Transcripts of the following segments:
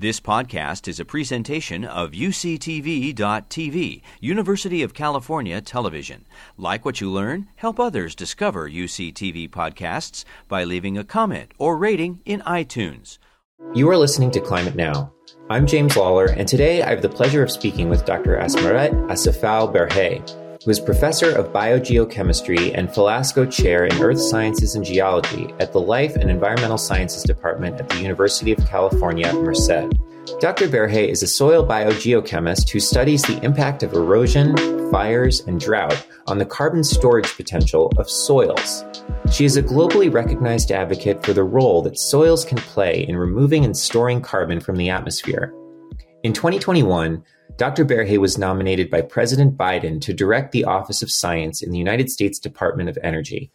This podcast is a presentation of UCTV.tv, University of California Television. Like what you learn, help others discover UCTV podcasts by leaving a comment or rating in iTunes. You are listening to Climate Now. I'm James Lawler, and today I have the pleasure of speaking with Dr. Asmeret Asefaw Berhe, is professor of biogeochemistry and Falasco Chair in Earth Sciences and Geology at the Life and Environmental Sciences Department at the University of California, Merced. Dr. Berhe is a soil biogeochemist who studies the impact of erosion, fires, and drought on the carbon storage potential of soils. She is a globally recognized advocate for the role that soils can play in removing and storing carbon from the atmosphere. In 2021, Dr. Berhe was nominated by President Biden to direct the Office of Science in the United States Department of Energy.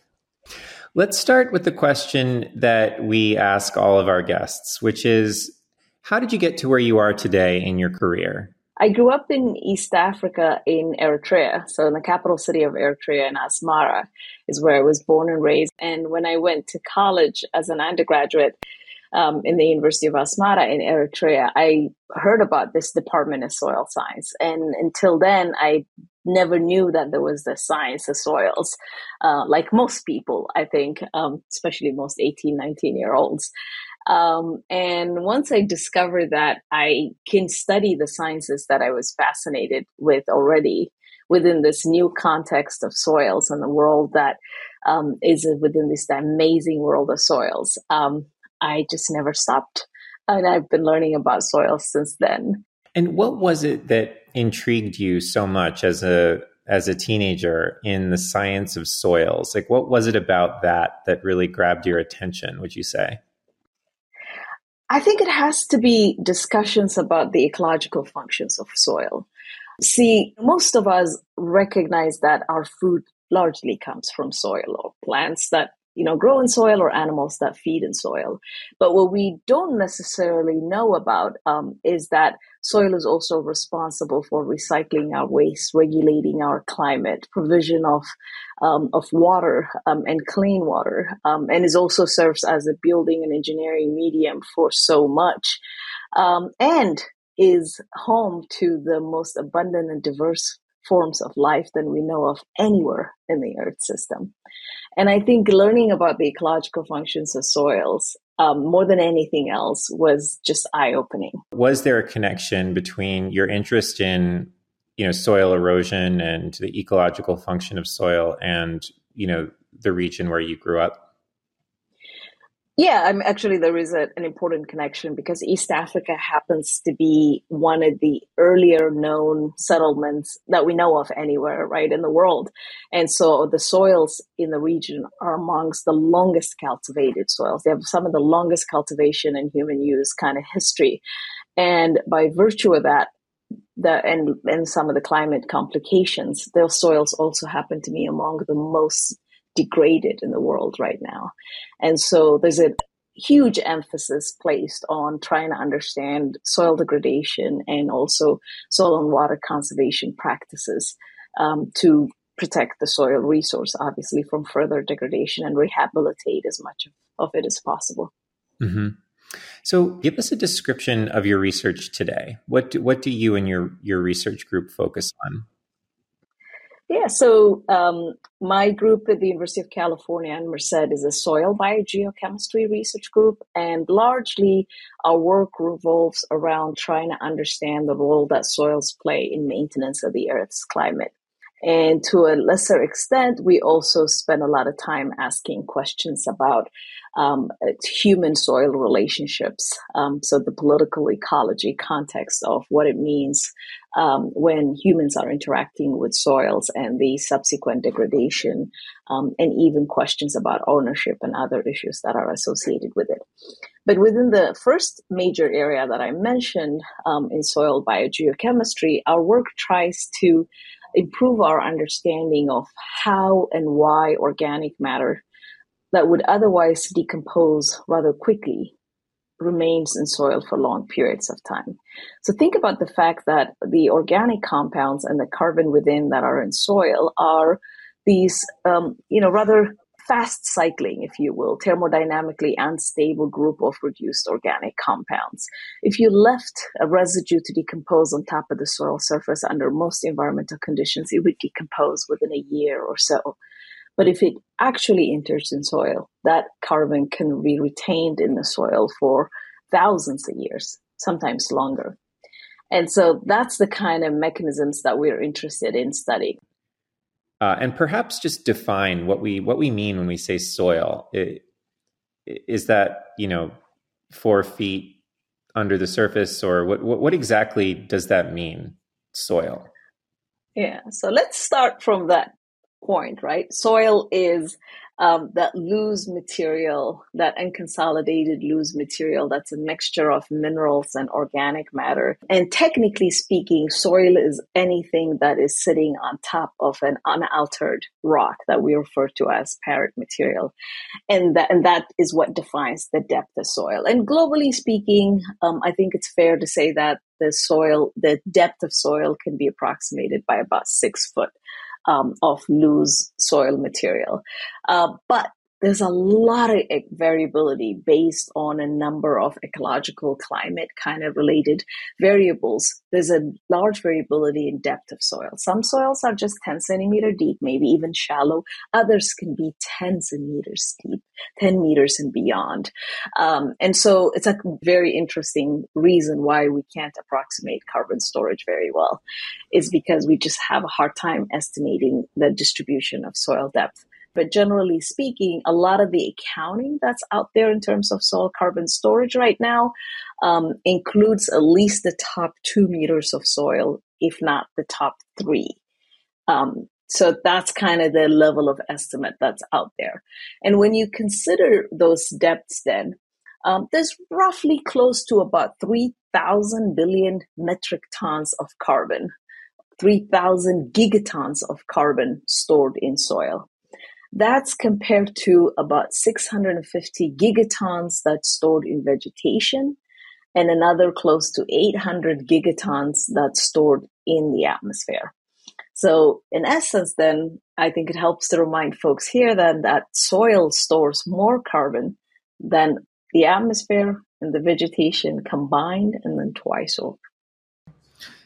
Let's start with the question that we ask all of our guests, which is How did you get to where you are today in your career? I grew up in East Africa in Eritrea. So, in the capital city of Eritrea, in Asmara, is where I was born and raised. And when I went to college as an undergraduate, um, in the University of Asmara in Eritrea, I heard about this Department of Soil Science. And until then, I never knew that there was the science of soils, uh, like most people, I think, um, especially most 18, 19 year olds. Um, and once I discovered that I can study the sciences that I was fascinated with already within this new context of soils and the world that um, is within this amazing world of soils. Um, I just never stopped. And I've been learning about soil since then. And what was it that intrigued you so much as a as a teenager in the science of soils? Like what was it about that that really grabbed your attention, would you say? I think it has to be discussions about the ecological functions of soil. See, most of us recognize that our food largely comes from soil or plants that you know, grow in soil or animals that feed in soil. But what we don't necessarily know about um, is that soil is also responsible for recycling our waste, regulating our climate, provision of um, of water um, and clean water, um, and is also serves as a building and engineering medium for so much, um, and is home to the most abundant and diverse forms of life than we know of anywhere in the Earth system. And I think learning about the ecological functions of soils um, more than anything else was just eye opening. Was there a connection between your interest in you know soil erosion and the ecological function of soil and you know the region where you grew up? Yeah, I'm actually there is a, an important connection because East Africa happens to be one of the earlier known settlements that we know of anywhere, right, in the world. And so the soils in the region are amongst the longest cultivated soils. They have some of the longest cultivation and human use kind of history. And by virtue of that, the and and some of the climate complications, those soils also happen to be among the most degraded in the world right now. And so there's a huge emphasis placed on trying to understand soil degradation and also soil and water conservation practices um, to protect the soil resource, obviously, from further degradation and rehabilitate as much of it as possible. Mm-hmm. So, give us a description of your research today. What do, what do you and your your research group focus on? Yeah, so um, my group at the University of California and Merced is a soil biogeochemistry research group, and largely our work revolves around trying to understand the role that soils play in maintenance of the Earth's climate. And to a lesser extent, we also spend a lot of time asking questions about um, human soil relationships. Um, so the political ecology context of what it means um, when humans are interacting with soils and the subsequent degradation, um, and even questions about ownership and other issues that are associated with it. But within the first major area that I mentioned um, in soil biogeochemistry, our work tries to improve our understanding of how and why organic matter that would otherwise decompose rather quickly remains in soil for long periods of time. So think about the fact that the organic compounds and the carbon within that are in soil are these, um, you know, rather fast cycling, if you will, thermodynamically unstable group of reduced organic compounds. If you left a residue to decompose on top of the soil surface under most environmental conditions, it would decompose within a year or so. But if it actually enters in soil, that carbon can be retained in the soil for thousands of years, sometimes longer. And so that's the kind of mechanisms that we're interested in studying. Uh, and perhaps just define what we what we mean when we say soil. It, is that you know four feet under the surface, or what, what what exactly does that mean? Soil. Yeah. So let's start from that point, right? Soil is um, that loose material, that unconsolidated loose material that's a mixture of minerals and organic matter. And technically speaking, soil is anything that is sitting on top of an unaltered rock that we refer to as parent material. And that, and that is what defines the depth of soil. And globally speaking, um, I think it's fair to say that the soil, the depth of soil can be approximated by about six foot um, of loose soil material. Uh, but there's a lot of variability based on a number of ecological climate kind of related variables. There's a large variability in depth of soil. Some soils are just 10 centimeter deep, maybe even shallow. Others can be tens of meters deep, 10 meters and beyond. Um, and so it's a very interesting reason why we can't approximate carbon storage very well is because we just have a hard time estimating the distribution of soil depth. But generally speaking, a lot of the accounting that's out there in terms of soil carbon storage right now um, includes at least the top two meters of soil, if not the top three. Um, so that's kind of the level of estimate that's out there. And when you consider those depths, then um, there's roughly close to about 3,000 billion metric tons of carbon, 3,000 gigatons of carbon stored in soil. That's compared to about 650 gigatons that's stored in vegetation and another close to 800 gigatons that's stored in the atmosphere. So in essence, then I think it helps to remind folks here then that soil stores more carbon than the atmosphere and the vegetation combined and then twice over.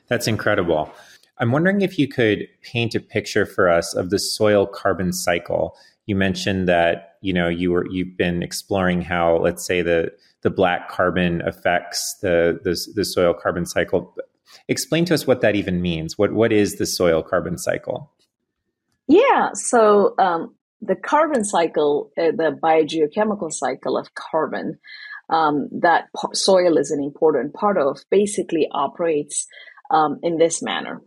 That's incredible. I'm wondering if you could paint a picture for us of the soil carbon cycle. You mentioned that you know you were you've been exploring how let's say the the black carbon affects the the, the soil carbon cycle. Explain to us what that even means. What what is the soil carbon cycle? Yeah, so um, the carbon cycle, uh, the biogeochemical cycle of carbon, um, that soil is an important part of, basically operates um, in this manner.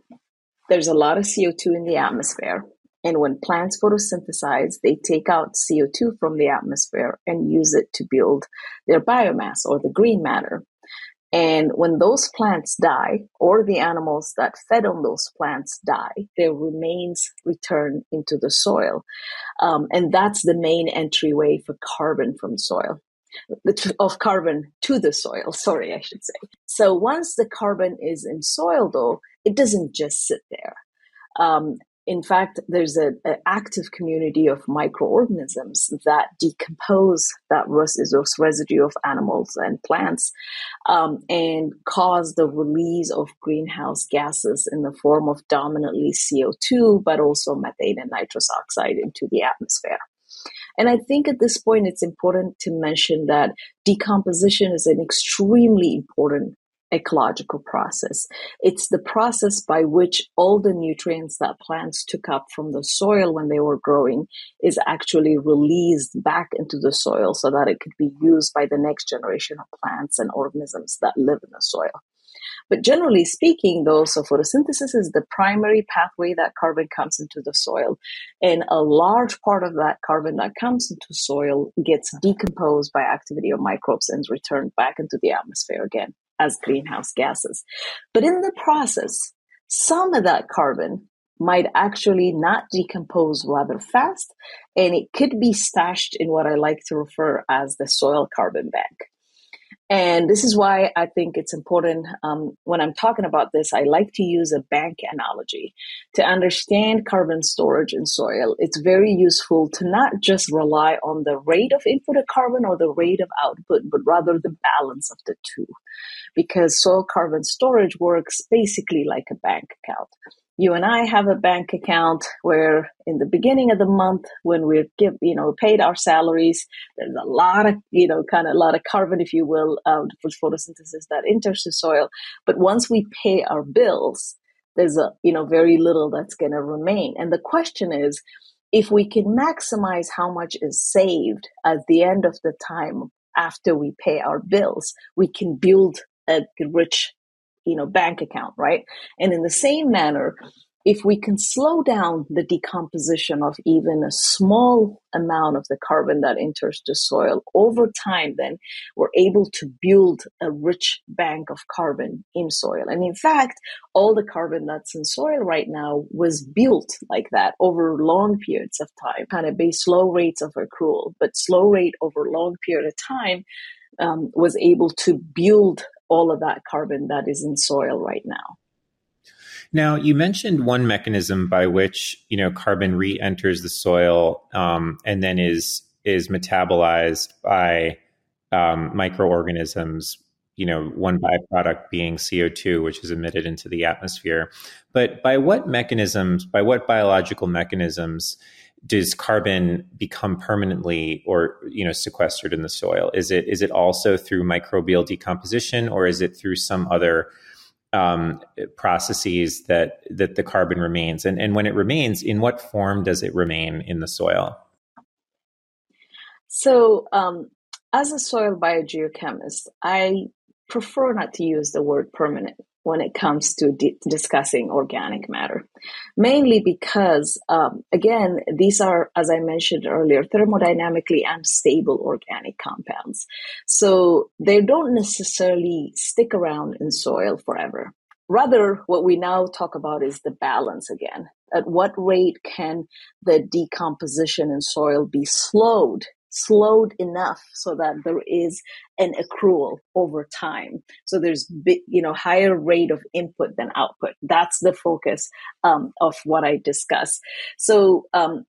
There's a lot of CO2 in the atmosphere. And when plants photosynthesize, they take out CO2 from the atmosphere and use it to build their biomass or the green matter. And when those plants die, or the animals that fed on those plants die, their remains return into the soil. Um, and that's the main entryway for carbon from soil of carbon to the soil. Sorry, I should say. So once the carbon is in soil, though, it doesn't just sit there. Um, in fact, there's an active community of microorganisms that decompose that those residue of animals and plants um, and cause the release of greenhouse gases in the form of dominantly CO2, but also methane and nitrous oxide into the atmosphere. And I think at this point, it's important to mention that decomposition is an extremely important ecological process. It's the process by which all the nutrients that plants took up from the soil when they were growing is actually released back into the soil so that it could be used by the next generation of plants and organisms that live in the soil. But generally speaking, though, so photosynthesis is the primary pathway that carbon comes into the soil. And a large part of that carbon that comes into soil gets decomposed by activity of microbes and returned back into the atmosphere again as greenhouse gases. But in the process, some of that carbon might actually not decompose rather fast, and it could be stashed in what I like to refer as the soil carbon bank. And this is why I think it's important um, when I'm talking about this, I like to use a bank analogy. To understand carbon storage in soil, it's very useful to not just rely on the rate of input of carbon or the rate of output, but rather the balance of the two. Because soil carbon storage works basically like a bank account you and I have a bank account where in the beginning of the month when we give, you know, paid our salaries, there's a lot of, you know, kind of a lot of carbon, if you will, um, for photosynthesis that enters the soil. But once we pay our bills, there's a, you know, very little that's going to remain. And the question is, if we can maximize how much is saved at the end of the time after we pay our bills, we can build a rich you know bank account right and in the same manner if we can slow down the decomposition of even a small amount of the carbon that enters the soil over time, then we're able to build a rich bank of carbon in soil. And in fact, all the carbon that's in soil right now was built like that over long periods of time, kind of based slow rates of accrual, but slow rate over long period of time um, was able to build all of that carbon that is in soil right now. Now, you mentioned one mechanism by which you know carbon re-enters the soil um, and then is is metabolized by um, microorganisms. You know, one byproduct being CO two, which is emitted into the atmosphere. But by what mechanisms? By what biological mechanisms does carbon become permanently or you know sequestered in the soil? Is it is it also through microbial decomposition or is it through some other um, processes that that the carbon remains? And and when it remains in what form does it remain in the soil? So um, as a soil biogeochemist i prefer not to use the word permanent when it comes to di- discussing organic matter. Mainly because, um, again, these are, as I mentioned earlier, thermodynamically unstable organic compounds. So they don't necessarily stick around in soil forever. Rather, what we now talk about is the balance again. At what rate can the decomposition in soil be slowed slowed enough so that there is an accrual over time. So there's big, you know, higher rate of input than output. That's the focus um, of what I discuss. So um,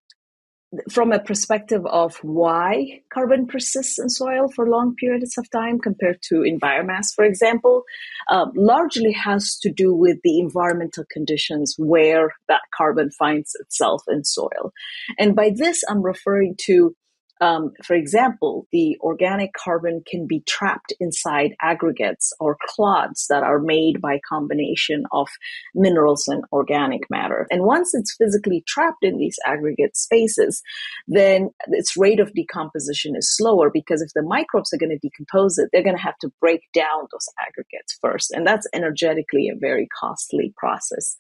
from a perspective of why carbon persists in soil for long periods of time compared to in biomass, for example, uh, largely has to do with the environmental conditions where that carbon finds itself in soil. And by this, I'm referring to um, for example, the organic carbon can be trapped inside aggregates or clods that are made by combination of minerals and organic matter. And once it's physically trapped in these aggregate spaces, then its rate of decomposition is slower because if the microbes are going to decompose it, they're going to have to break down those aggregates first. And that's energetically a very costly process.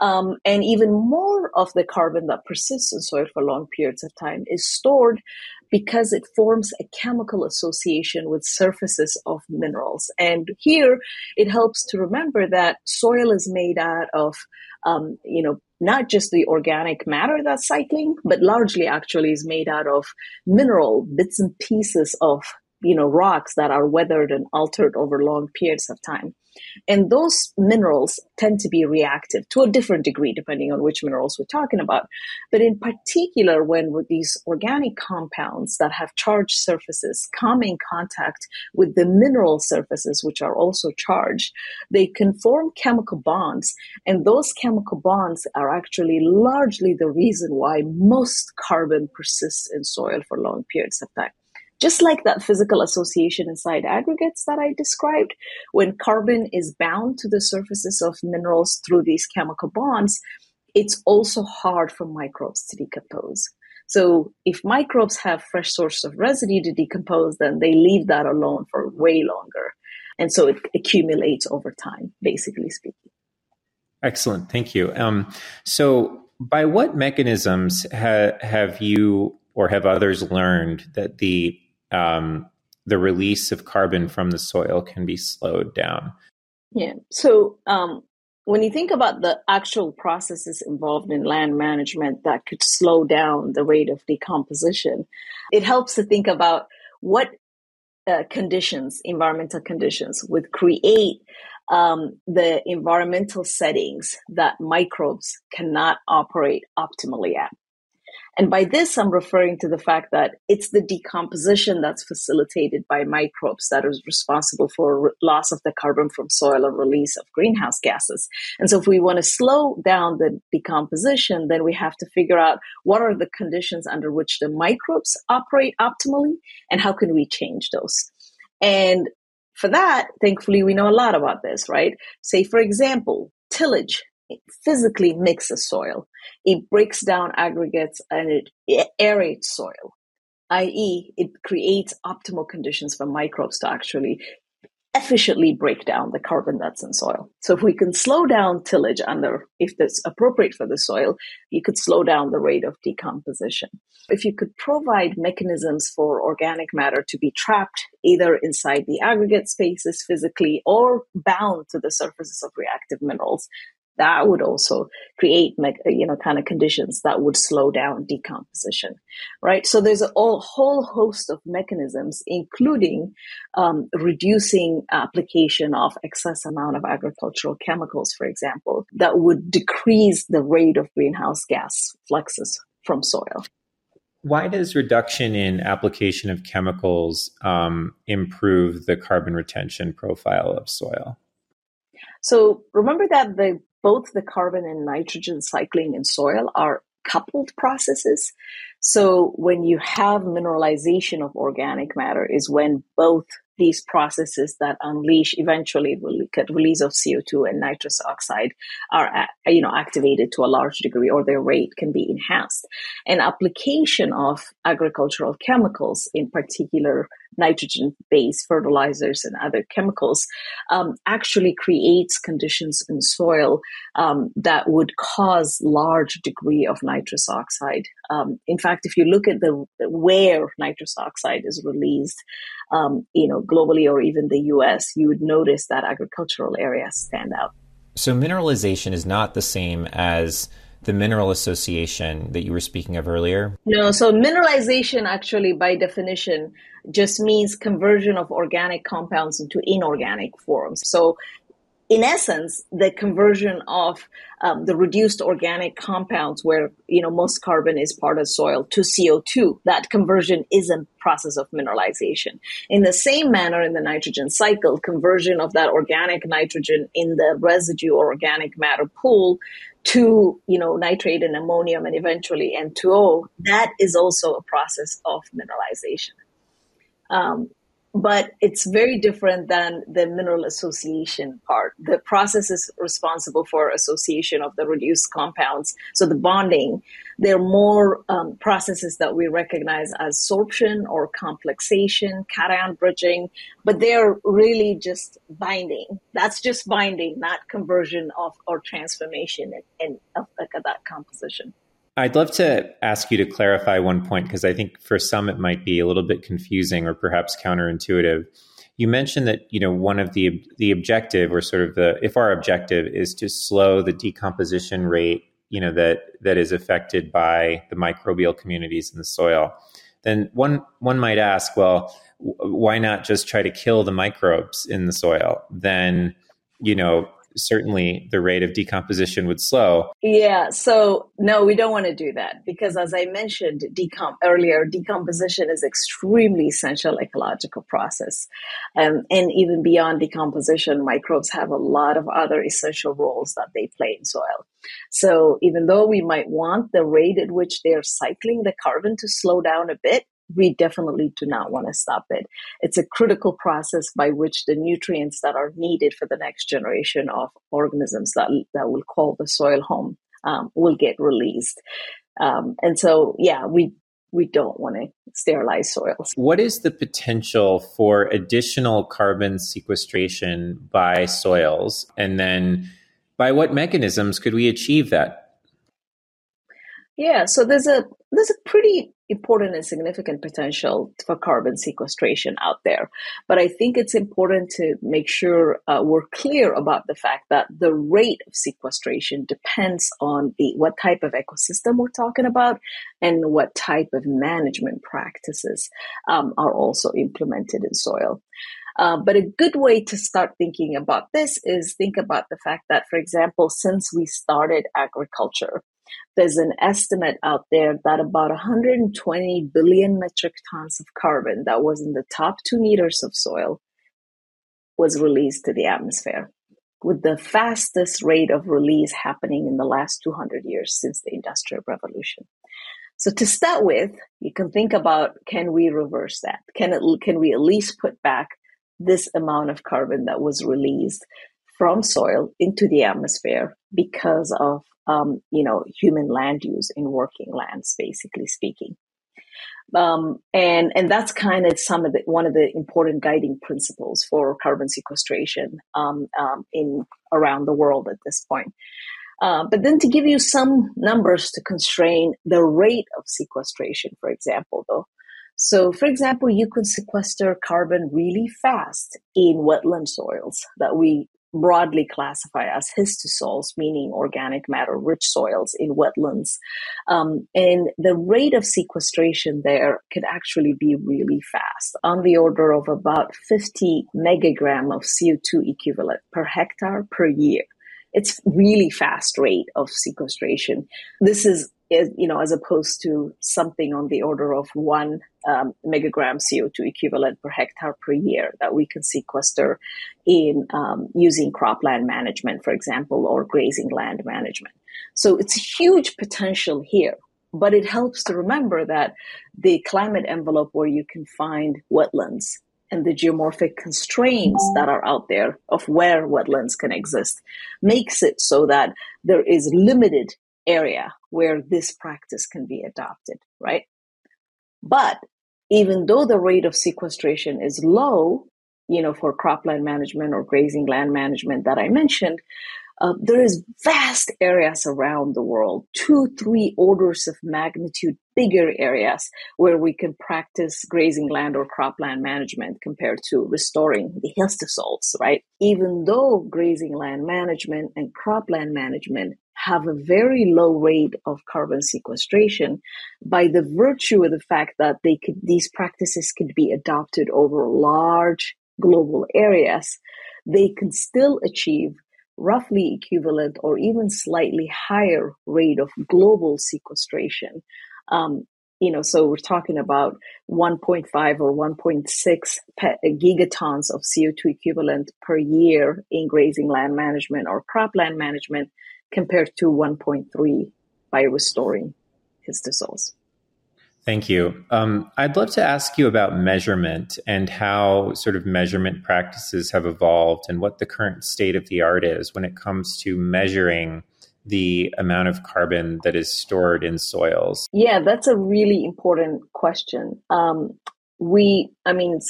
Um, and even more of the carbon that persists in soil for long periods of time is stored because it forms a chemical association with surfaces of minerals. And here it helps to remember that soil is made out of, um, you know, not just the organic matter that's cycling, but largely actually is made out of mineral bits and pieces of you know rocks that are weathered and altered over long periods of time and those minerals tend to be reactive to a different degree depending on which minerals we're talking about. But in particular when these organic compounds that have charged surfaces come in contact with the mineral surfaces which are also charged they can form chemical bonds. And those chemical bonds are actually largely the reason why most carbon persists in soil for long periods of time just like that physical association inside aggregates that I described, when carbon is bound to the surfaces of minerals through these chemical bonds, it's also hard for microbes to decompose. So if microbes have fresh source of residue to decompose, then they leave that alone for way longer. And so it accumulates over time, basically speaking. Excellent. Thank you. Um, so by what mechanisms ha- have you or have others learned that the um, the release of carbon from the soil can be slowed down. Yeah. So um, when you think about the actual processes involved in land management that could slow down the rate of decomposition, it helps to think about what uh, conditions, environmental conditions, would create um, the environmental settings that microbes cannot operate optimally at. And by this, I'm referring to the fact that it's the decomposition that's facilitated by microbes that is responsible for loss of the carbon from soil or release of greenhouse gases. And so if we want to slow down the decomposition, then we have to figure out what are the conditions under which the microbes operate optimally and how can we change those. And for that, thankfully, we know a lot about this, right? Say, for example, tillage physically mixes soil. It breaks down aggregates and it aerates soil, i.e., it creates optimal conditions for microbes to actually efficiently break down the carbon that's in soil. So if we can slow down tillage under, if that's appropriate for the soil, you could slow down the rate of decomposition. If you could provide mechanisms for organic matter to be trapped either inside the aggregate spaces physically or bound to the surfaces of reactive minerals, that would also create you know kind of conditions that would slow down decomposition right? So there's a whole host of mechanisms including um, reducing application of excess amount of agricultural chemicals for example that would decrease the rate of greenhouse gas fluxes from soil. Why does reduction in application of chemicals um, improve the carbon retention profile of soil? So remember that the both the carbon and nitrogen cycling in soil are coupled processes. So when you have mineralization of organic matter is when both these processes that unleash eventually release of CO2 and nitrous oxide are you know activated to a large degree or their rate can be enhanced. And application of agricultural chemicals, in particular nitrogen based fertilizers and other chemicals, um, actually creates conditions in soil um, that would cause large degree of nitrous oxide. Um, in fact, if you look at the where nitrous oxide is released, um, you know, globally or even the US, you would notice that agricultural areas stand out. So mineralization is not the same as the mineral association that you were speaking of earlier? No, so mineralization actually by definition just means conversion of organic compounds into inorganic forms. So in essence, the conversion of um, the reduced organic compounds, where you know most carbon is part of soil, to CO2, that conversion is a process of mineralization. In the same manner, in the nitrogen cycle, conversion of that organic nitrogen in the residue or organic matter pool to you know nitrate and ammonium and eventually N2O, that is also a process of mineralization. Um, but it's very different than the mineral association part. The process is responsible for association of the reduced compounds. So the bonding, there are more um, processes that we recognize as sorption or complexation, cation bridging, but they're really just binding. That's just binding, not conversion of or transformation in, in of, of that composition. I'd love to ask you to clarify one point because I think for some it might be a little bit confusing or perhaps counterintuitive. You mentioned that you know one of the the objective or sort of the if our objective is to slow the decomposition rate you know that that is affected by the microbial communities in the soil, then one one might ask, well, why not just try to kill the microbes in the soil? Then you know certainly the rate of decomposition would slow. Yeah. So no, we don't want to do that because as I mentioned decom- earlier, decomposition is extremely essential ecological process. Um, and even beyond decomposition, microbes have a lot of other essential roles that they play in soil. So even though we might want the rate at which they're cycling the carbon to slow down a bit, we definitely do not want to stop it. It's a critical process by which the nutrients that are needed for the next generation of organisms that, that will call the soil home um, will get released. Um, and so, yeah, we we don't want to sterilize soils. What is the potential for additional carbon sequestration by soils? And then by what mechanisms could we achieve that? Yeah, so there's a there's a pretty important and significant potential for carbon sequestration out there. But I think it's important to make sure uh, we're clear about the fact that the rate of sequestration depends on the what type of ecosystem we're talking about and what type of management practices um, are also implemented in soil. Uh, but a good way to start thinking about this is think about the fact that, for example, since we started agriculture, there's an estimate out there that about 120 billion metric tons of carbon that was in the top two meters of soil was released to the atmosphere, with the fastest rate of release happening in the last 200 years since the Industrial Revolution. So to start with, you can think about can we reverse that? Can it, can we at least put back this amount of carbon that was released from soil into the atmosphere because of um, you know human land use in working lands, basically speaking. Um, and and that's kind of some of the one of the important guiding principles for carbon sequestration um, um in around the world at this point. Uh, but then to give you some numbers to constrain the rate of sequestration, for example, though. So, for example, you can sequester carbon really fast in wetland soils that we broadly classify as histosols, meaning organic matter rich soils in wetlands. Um, and the rate of sequestration there could actually be really fast, on the order of about 50 megagram of CO2 equivalent per hectare per year. It's really fast rate of sequestration. This is you know, as opposed to something on the order of one um, megagram CO2 equivalent per hectare per year that we can sequester in um, using cropland management, for example, or grazing land management. So it's a huge potential here. But it helps to remember that the climate envelope where you can find wetlands and the geomorphic constraints that are out there of where wetlands can exist makes it so that there is limited area where this practice can be adopted, right? But even though the rate of sequestration is low, you know, for cropland management or grazing land management that I mentioned, uh, there is vast areas around the world, two, three orders of magnitude bigger areas where we can practice grazing land or cropland management compared to restoring the histosols, right? Even though grazing land management and cropland management have a very low rate of carbon sequestration by the virtue of the fact that they could, these practices could be adopted over large global areas, they can still achieve roughly equivalent or even slightly higher rate of global sequestration. Um, you know, so we're talking about 1.5 or 1.6 gigatons of CO2 equivalent per year in grazing land management or cropland management compared to 1.3 by restoring histosols. Thank you. Um, I'd love to ask you about measurement and how sort of measurement practices have evolved and what the current state of the art is when it comes to measuring the amount of carbon that is stored in soils. Yeah, that's a really important question. Um, we, I mean,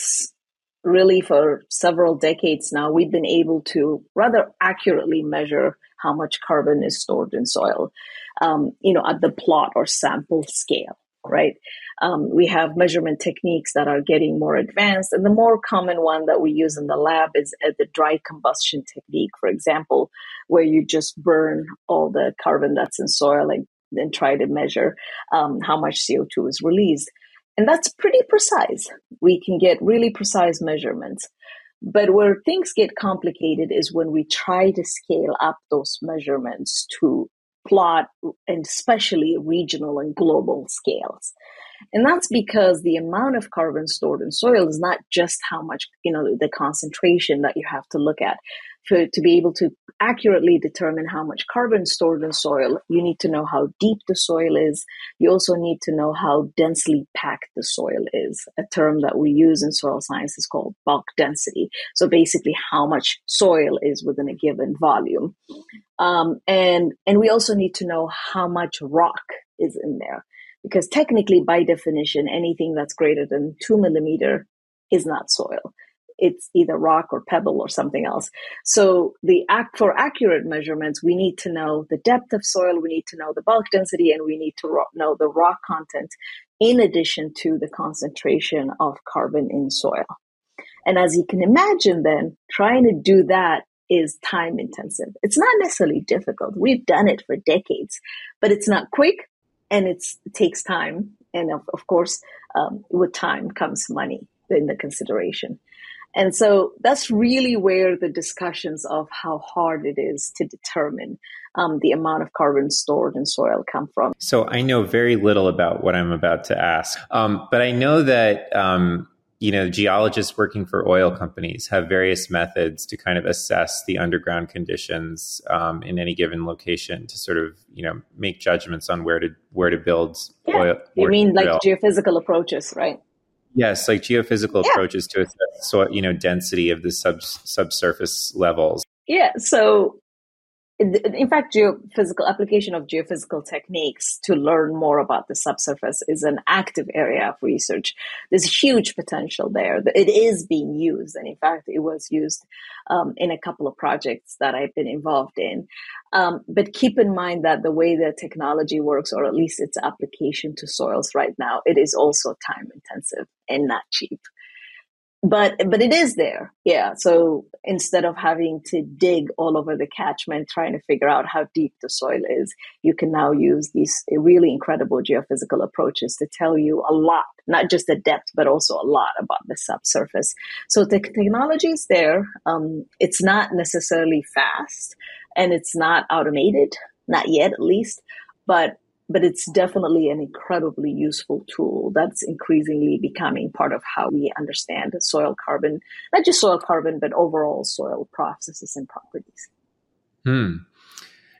really for several decades now, we've been able to rather accurately measure how much carbon is stored in soil, um, you know, at the plot or sample scale, right? Um, we have measurement techniques that are getting more advanced, and the more common one that we use in the lab is uh, the dry combustion technique, for example, where you just burn all the carbon that's in soil and then try to measure um, how much CO2 is released. And that's pretty precise. We can get really precise measurements. But where things get complicated is when we try to scale up those measurements to plot and especially regional and global scales. And that's because the amount of carbon stored in soil is not just how much, you know, the concentration that you have to look at for, to be able to accurately determine how much carbon stored in soil, you need to know how deep the soil is. You also need to know how densely packed the soil is. A term that we use in soil science is called bulk density. So basically, how much soil is within a given volume. Um, and and we also need to know how much rock is in there, because technically, by definition, anything that's greater than two millimeter is not soil it's either rock or pebble or something else. So the act for accurate measurements, we need to know the depth of soil, we need to know the bulk density, and we need to ro- know the rock content in addition to the concentration of carbon in soil. And as you can imagine, then trying to do that is time intensive. It's not necessarily difficult. We've done it for decades, but it's not quick and it takes time. And of, of course, um, with time comes money in the consideration. And so that's really where the discussions of how hard it is to determine um, the amount of carbon stored in soil come from. So I know very little about what I'm about to ask, um, but I know that um, you know geologists working for oil companies have various methods to kind of assess the underground conditions um, in any given location to sort of you know make judgments on where to where to build yeah. oil. You mean like geophysical approaches, right? Yes, like geophysical yeah. approaches to assess so you know density of the sub subsurface levels. Yeah, so in fact, geophysical application of geophysical techniques to learn more about the subsurface is an active area of research. There's huge potential there. It is being used, and in fact, it was used um, in a couple of projects that I've been involved in. Um, but keep in mind that the way the technology works, or at least its application to soils right now, it is also time intensive and not cheap. But but it is there. Yeah. So instead of having to dig all over the catchment trying to figure out how deep the soil is you can now use these really incredible geophysical approaches to tell you a lot not just the depth but also a lot about the subsurface. So the technology is there. Um, it's not necessarily fast and it's not automated not yet at least but but it's definitely an incredibly useful tool that's increasingly becoming part of how we understand soil carbon, not just soil carbon, but overall soil processes and properties. Hmm.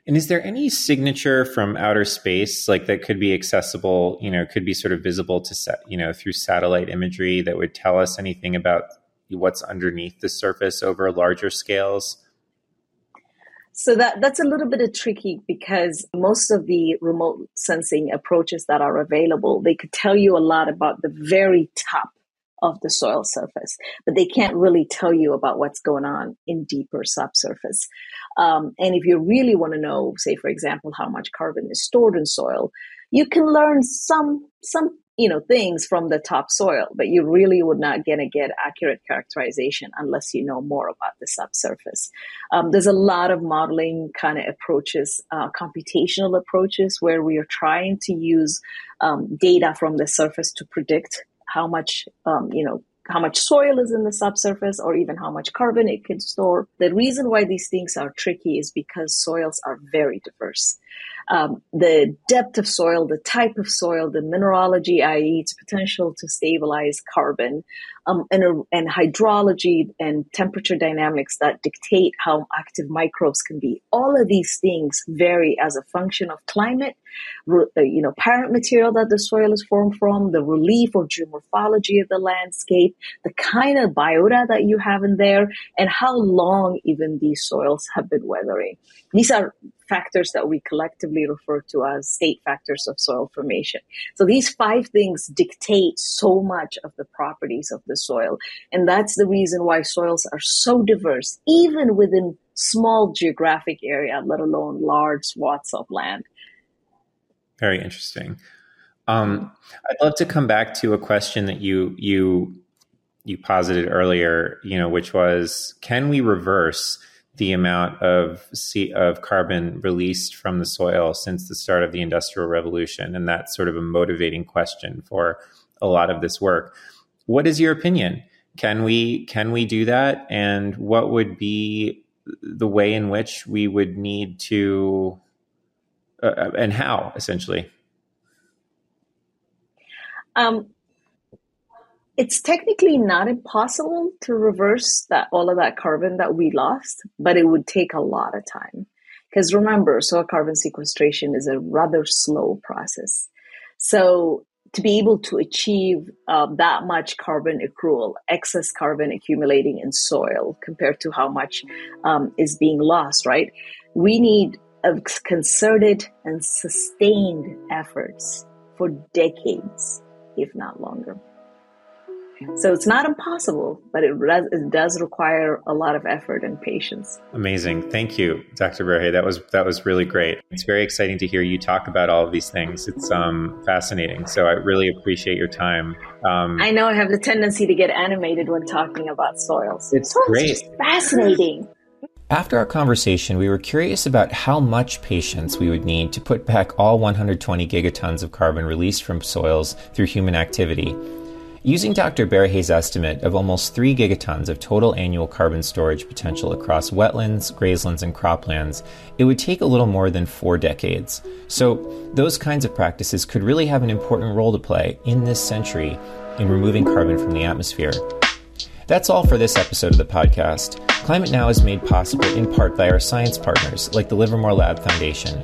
And is there any signature from outer space, like that could be accessible, you know, could be sort of visible to, set, you know, through satellite imagery that would tell us anything about what's underneath the surface over larger scales? So that that's a little bit of tricky because most of the remote sensing approaches that are available, they could tell you a lot about the very top of the soil surface, but they can't really tell you about what's going on in deeper subsurface. Um, and if you really want to know, say for example, how much carbon is stored in soil, you can learn some some you know things from the topsoil, but you really would not gonna get accurate characterization unless you know more about the subsurface. Um, there's a lot of modeling kind of approaches, uh, computational approaches, where we are trying to use um, data from the surface to predict how much um, you know how much soil is in the subsurface or even how much carbon it can store. The reason why these things are tricky is because soils are very diverse um, the depth of soil, the type of soil, the mineralogy, i.e., its potential to stabilize carbon, um, and, and hydrology and temperature dynamics that dictate how active microbes can be. All of these things vary as a function of climate, uh, you know, parent material that the soil is formed from, the relief or geomorphology of the landscape, the kind of biota that you have in there, and how long even these soils have been weathering. These are factors that we collectively refer to as state factors of soil formation. So these five things dictate so much of the properties of the soil. And that's the reason why soils are so diverse, even within small geographic area, let alone large swaths of land. Very interesting. Um, I'd love to come back to a question that you you you posited earlier, you know, which was, can we reverse the amount of of carbon released from the soil since the start of the industrial revolution and that's sort of a motivating question for a lot of this work. What is your opinion? Can we can we do that? And what would be the way in which we would need to uh, uh and how essentially? Um, it's technically not impossible to reverse that all of that carbon that we lost, but it would take a lot of time. Because remember, soil carbon sequestration is a rather slow process. So to be able to achieve uh, that much carbon accrual, excess carbon accumulating in soil compared to how much um, is being lost, right? We need a concerted and sustained efforts for decades, if not longer. So it's not impossible, but it, it does require a lot of effort and patience. Amazing. Thank you, Dr. Berhe. That was that was really great. It's very exciting to hear you talk about all of these things. It's um, fascinating. So I really appreciate your time. Um, I know I have the tendency to get animated when talking about soils. It's soils great. fascinating. After our conversation, we were curious about how much patience we would need to put back all 120 gigatons of carbon released from soils through human activity. Using Dr. Berhe's estimate of almost 3 gigatons of total annual carbon storage potential across wetlands, grazelands, and croplands, it would take a little more than four decades. So, those kinds of practices could really have an important role to play in this century in removing carbon from the atmosphere. That's all for this episode of the podcast. Climate Now is made possible in part by our science partners like the Livermore Lab Foundation.